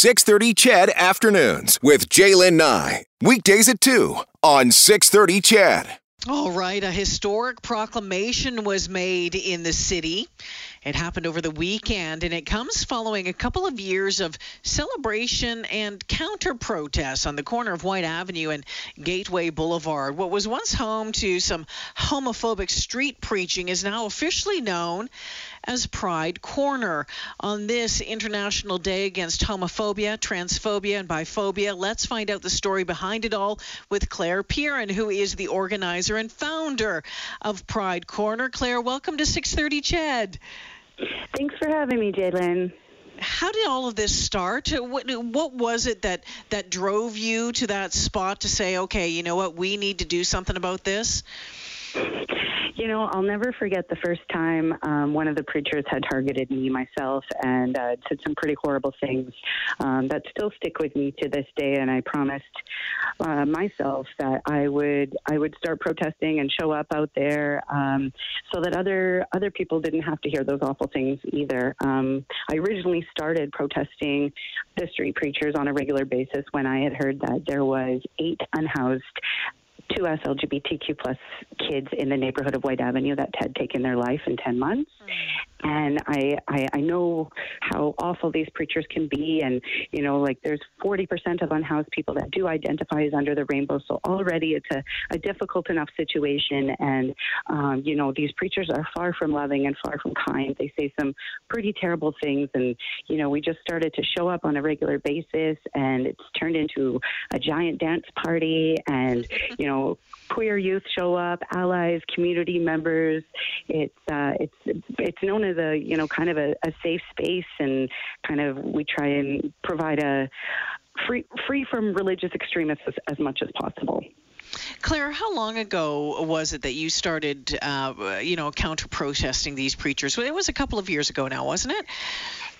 630 CHED Afternoons with Jaylen Nye. Weekdays at 2 on 630 CHED. All right, a historic proclamation was made in the city. It happened over the weekend, and it comes following a couple of years of celebration and counter protests on the corner of Whyte Avenue and Gateway Boulevard. What was once home to some homophobic street preaching is now officially known as Pride Corner. On this International Day Against Homophobia, Transphobia, and Biphobia, let's find out the story behind it all with Claire Piran, who is the organizer and founder of Pride Corner. Claire, welcome to 630 CHED. Thanks for having me, Jalen. How did all of this start? What, what was it that, that drove you to that spot to say, okay, you know what, we need to do something about this? You know, I'll never forget the first time um, one of the preachers had targeted me myself and uh, said some pretty horrible things um, that still stick with me to this day. And I promised uh, myself that I would I would start protesting and show up out there um, so that other other people didn't have to hear those awful things either. Um, I originally started protesting the street preachers on a regular basis when I had heard that there was eight unhoused two us LGBTQ plus kids in the neighborhood of Whyte Avenue that had taken their life in 10 months. Mm. And I, I, I know how awful these preachers can be. And, you know, like there's 40% of unhoused people that do identify as under the rainbow. So already it's a, a difficult enough situation. And, um, you know, these preachers are far from loving and far from kind. They say some pretty terrible things. And, you know, we just started to show up on a regular basis and it's turned into a giant dance party. And, you know, queer youth show up, allies, community members. It's uh, it's it's known as a you know kind of a, a safe space, and kind of we try and provide a free free from religious extremists as, as much as possible. Claire, how long ago was it that you started, uh, you know, counter protesting these preachers? It was a couple of years ago now, wasn't it?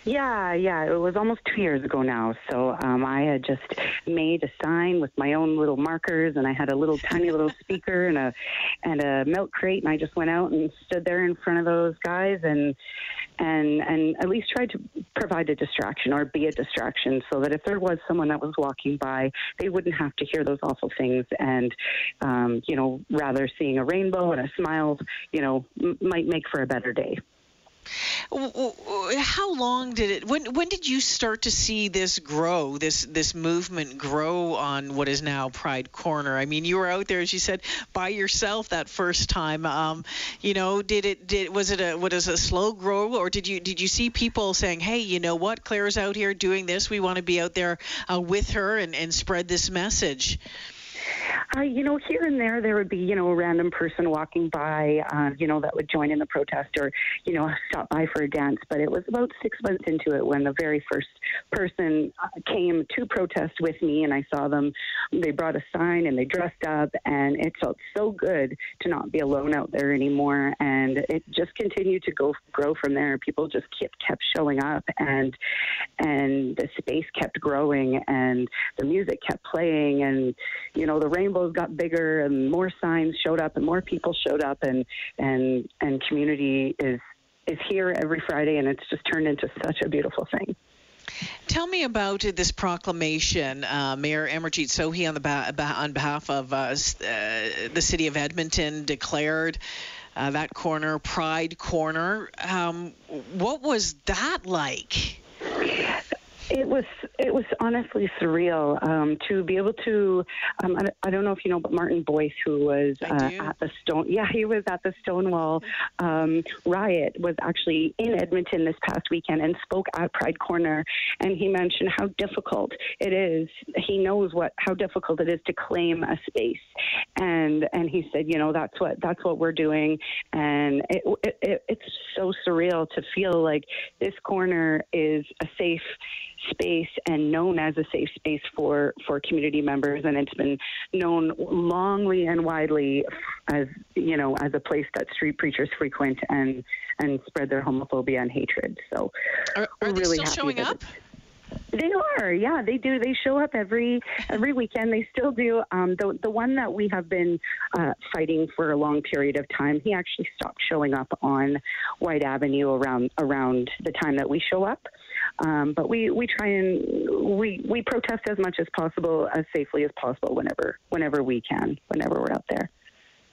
Yeah, yeah. It was almost two years ago now. So um, I had just made a sign with my own little markers, and I had a little tiny little speaker and a and a milk crate, and I just went out and stood there in front of those guys and and and at least tried to provide a distraction or be a distraction, so that if there was someone that was walking by, they wouldn't have to hear those awful things, and um, you know, rather seeing a rainbow and a smile, you know, m- might make for a better day. How long did it? When when did you start to see this grow? This this movement grow on what is now Pride Corner. I mean, you were out there, as you said, by yourself that first time. Um, you know, did it did was it a what is a slow grow, or did you did you see people saying, hey, you know what, Claire's out here doing this. We want to be out there uh, with her and and spread this message. Uh, you know, here and there, there would be, you know, a random person walking by, uh, you know, that would join in the protest or, you know, stop by for a dance. But it was about six months into it when the very first person came to protest with me, and I saw them. They brought a sign and they dressed up, and it felt so good to not be alone out there anymore. And it just continued to go grow from there. People just kept kept showing up, and and the space kept growing, and the music kept playing, and you know, the rainbows got bigger and more signs showed up and more people showed up and and and community is is here every Friday and it's just turned into such a beautiful thing. Tell me about this proclamation, uh, Mayor Amarjeet Sohi, on, the on behalf of uh, uh, the city of Edmonton, declared uh, that corner Pride Corner. Um, what was that like? It was it was honestly surreal um, to be able to. Um, I, I, don't know if you know, but Martin Boyce, who was uh, at the Stone, yeah, he was at the Stonewall um, riot, was actually in Edmonton this past weekend and spoke at Pride Corner, and he mentioned how difficult it is. He knows what how difficult it is to claim a space, and and he said, you know, that's what that's what we're doing, and it, it, it it's so surreal to feel like this corner is a safe space and known as a safe space for, for community members. And it's been known longly and widely as, you know, as a place that street preachers frequent and, and spread their homophobia and hatred. So are, are really still showing up? They are, yeah, they do. They show up every every weekend. They still do. Um, the the one that we have been uh, fighting for a long period of time, he actually stopped showing up on Whyte Avenue around around the time that we show up. Um, but we, we try and we, we protest as much as possible, as safely as possible whenever, whenever we can, whenever we're out there.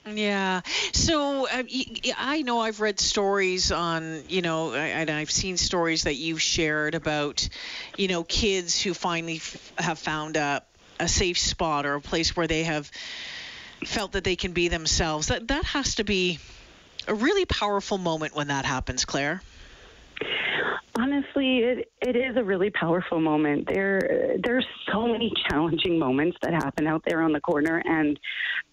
Yeah. So uh, I know I've read stories on, you know, and I've seen stories that you've shared about, you know, kids who finally f- have found a, a safe spot or a place where they have felt that they can be themselves. That that has to be a really powerful moment when that happens, Claire. Honestly, it, it is a really powerful moment. There there's so many challenging moments that happen out there on the corner, and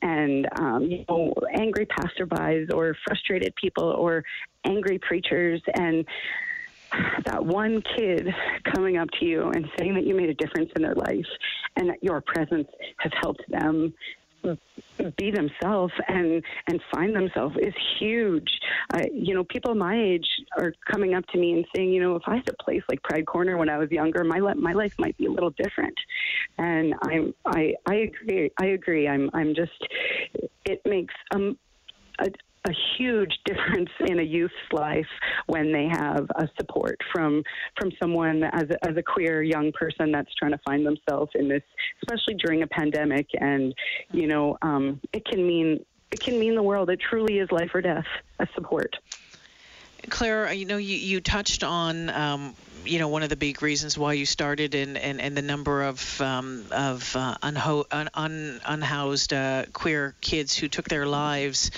and um, you know angry passerbys or frustrated people or angry preachers and that one kid coming up to you and saying that you made a difference in their life and that your presence has helped them be themselves and and find themselves is huge. Uh, you know, people my age are coming up to me and saying, you know, if I had a place like Pride Corner when I was younger, my my life might be a little different. And I'm I I agree. I agree. I'm I'm just. It makes um a, a huge difference in a youth's life when they have a support from from someone as a, as a queer young person that's trying to find themselves in this, especially during a pandemic. And you know, um, it can mean it can mean the world. It truly is life or death. A support. Claire, you know, you, you touched on um, you know one of the big reasons why you started and and, and the number of um, of uh, unho- un, un, unhoused uh, queer kids who took their lives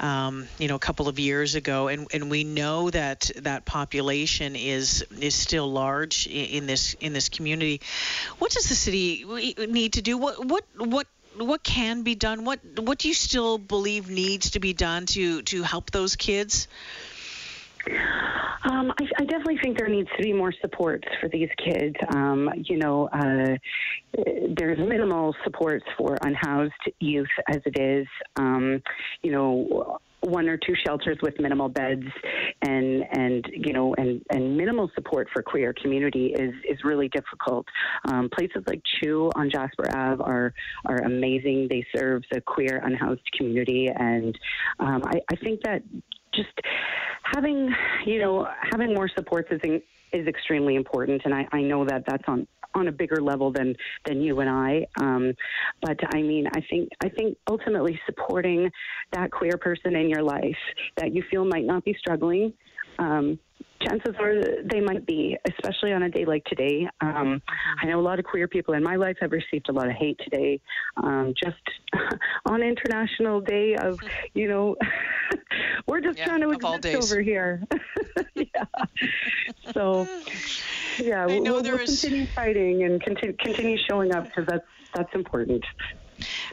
um, you know a couple of years ago. And and we know that that population is is still large in, in this in this community. What does the city need to do? What what what what can be done? What what do you still believe needs to be done to to help those kids um, I, I, definitely think there needs to be more supports for these kids. Um, you know, uh, there's minimal supports for unhoused youth as it is. Um, you know, one or two shelters with minimal beds and and you know and and minimal support for queer community is is really difficult. Um, places like Chew on Jasper Ave are are amazing. They serve the queer unhoused community, and um, I, I think that just having you know having more supports is is extremely important, and I, I know that that's on on a bigger level than than you and I. Um, but I mean, I think I think ultimately supporting that queer person in your life that you feel might not be struggling. Um, chances are they might be, especially on a day like today. Um, I know a lot of queer people in my life have received a lot of hate today, um, just on International Day of, you know, we're just yeah, trying to exist over here. yeah. So, yeah, we'll, we'll continue fighting and continue, continue showing up because that's that's important.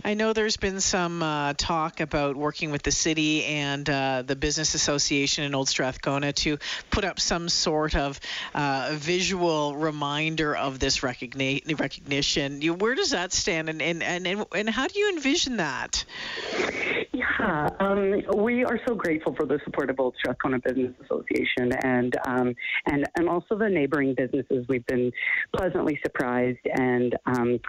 I know there's been some uh, talk about working with the city and uh, the business association in Old Strathcona to put up some sort of uh, visual reminder of this recogni- recognition. You, where does that stand, and, and, and, and how do you envision that? Yeah, um, we are so grateful for the support of Old Strathcona Business Association and um, and and also the neighboring businesses. We've been pleasantly surprised, and um,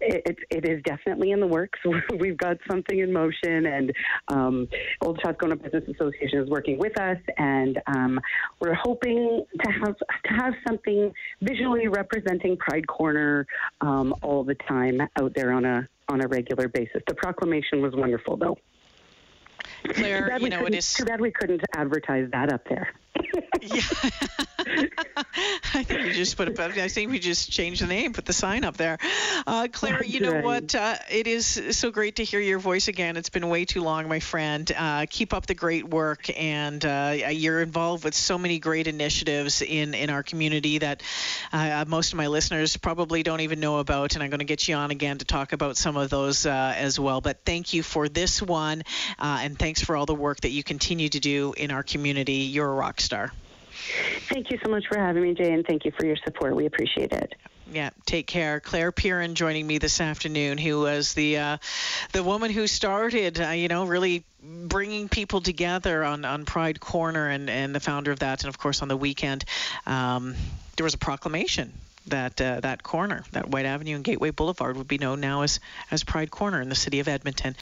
it, it is definitely in the works. We've got something in motion, and um, Old Strathcona Business Association is working with us, and um, we're hoping to have to have something visually representing Pride Corner um, all the time out there on a on a regular basis. The proclamation was wonderful, though. Claire, you know, it is too bad we couldn't advertise that up there. yeah. I think we just put. A, I think we just changed the name, put the sign up there. Uh, Claire, you know what? Uh, it is so great to hear your voice again. It's been way too long, my friend. Uh, keep up the great work, and uh, you're involved with so many great initiatives in in our community that uh, most of my listeners probably don't even know about. And I'm going to get you on again to talk about some of those uh, as well. But thank you for this one, and thanks for all the work that you continue to do in our community. You're a rock star. Thank you so much for having me, Jay, and thank you for your support. We appreciate it. Yeah, take care. Claire Piran joining me this afternoon, who was the uh, the woman who started, uh, you know, really bringing people together on, on Pride Corner, and, and the founder of that. And of course, on the weekend, um, there was a proclamation that uh, that corner, that Whyte Avenue and Gateway Boulevard, would be known now as as Pride Corner in the city of Edmonton.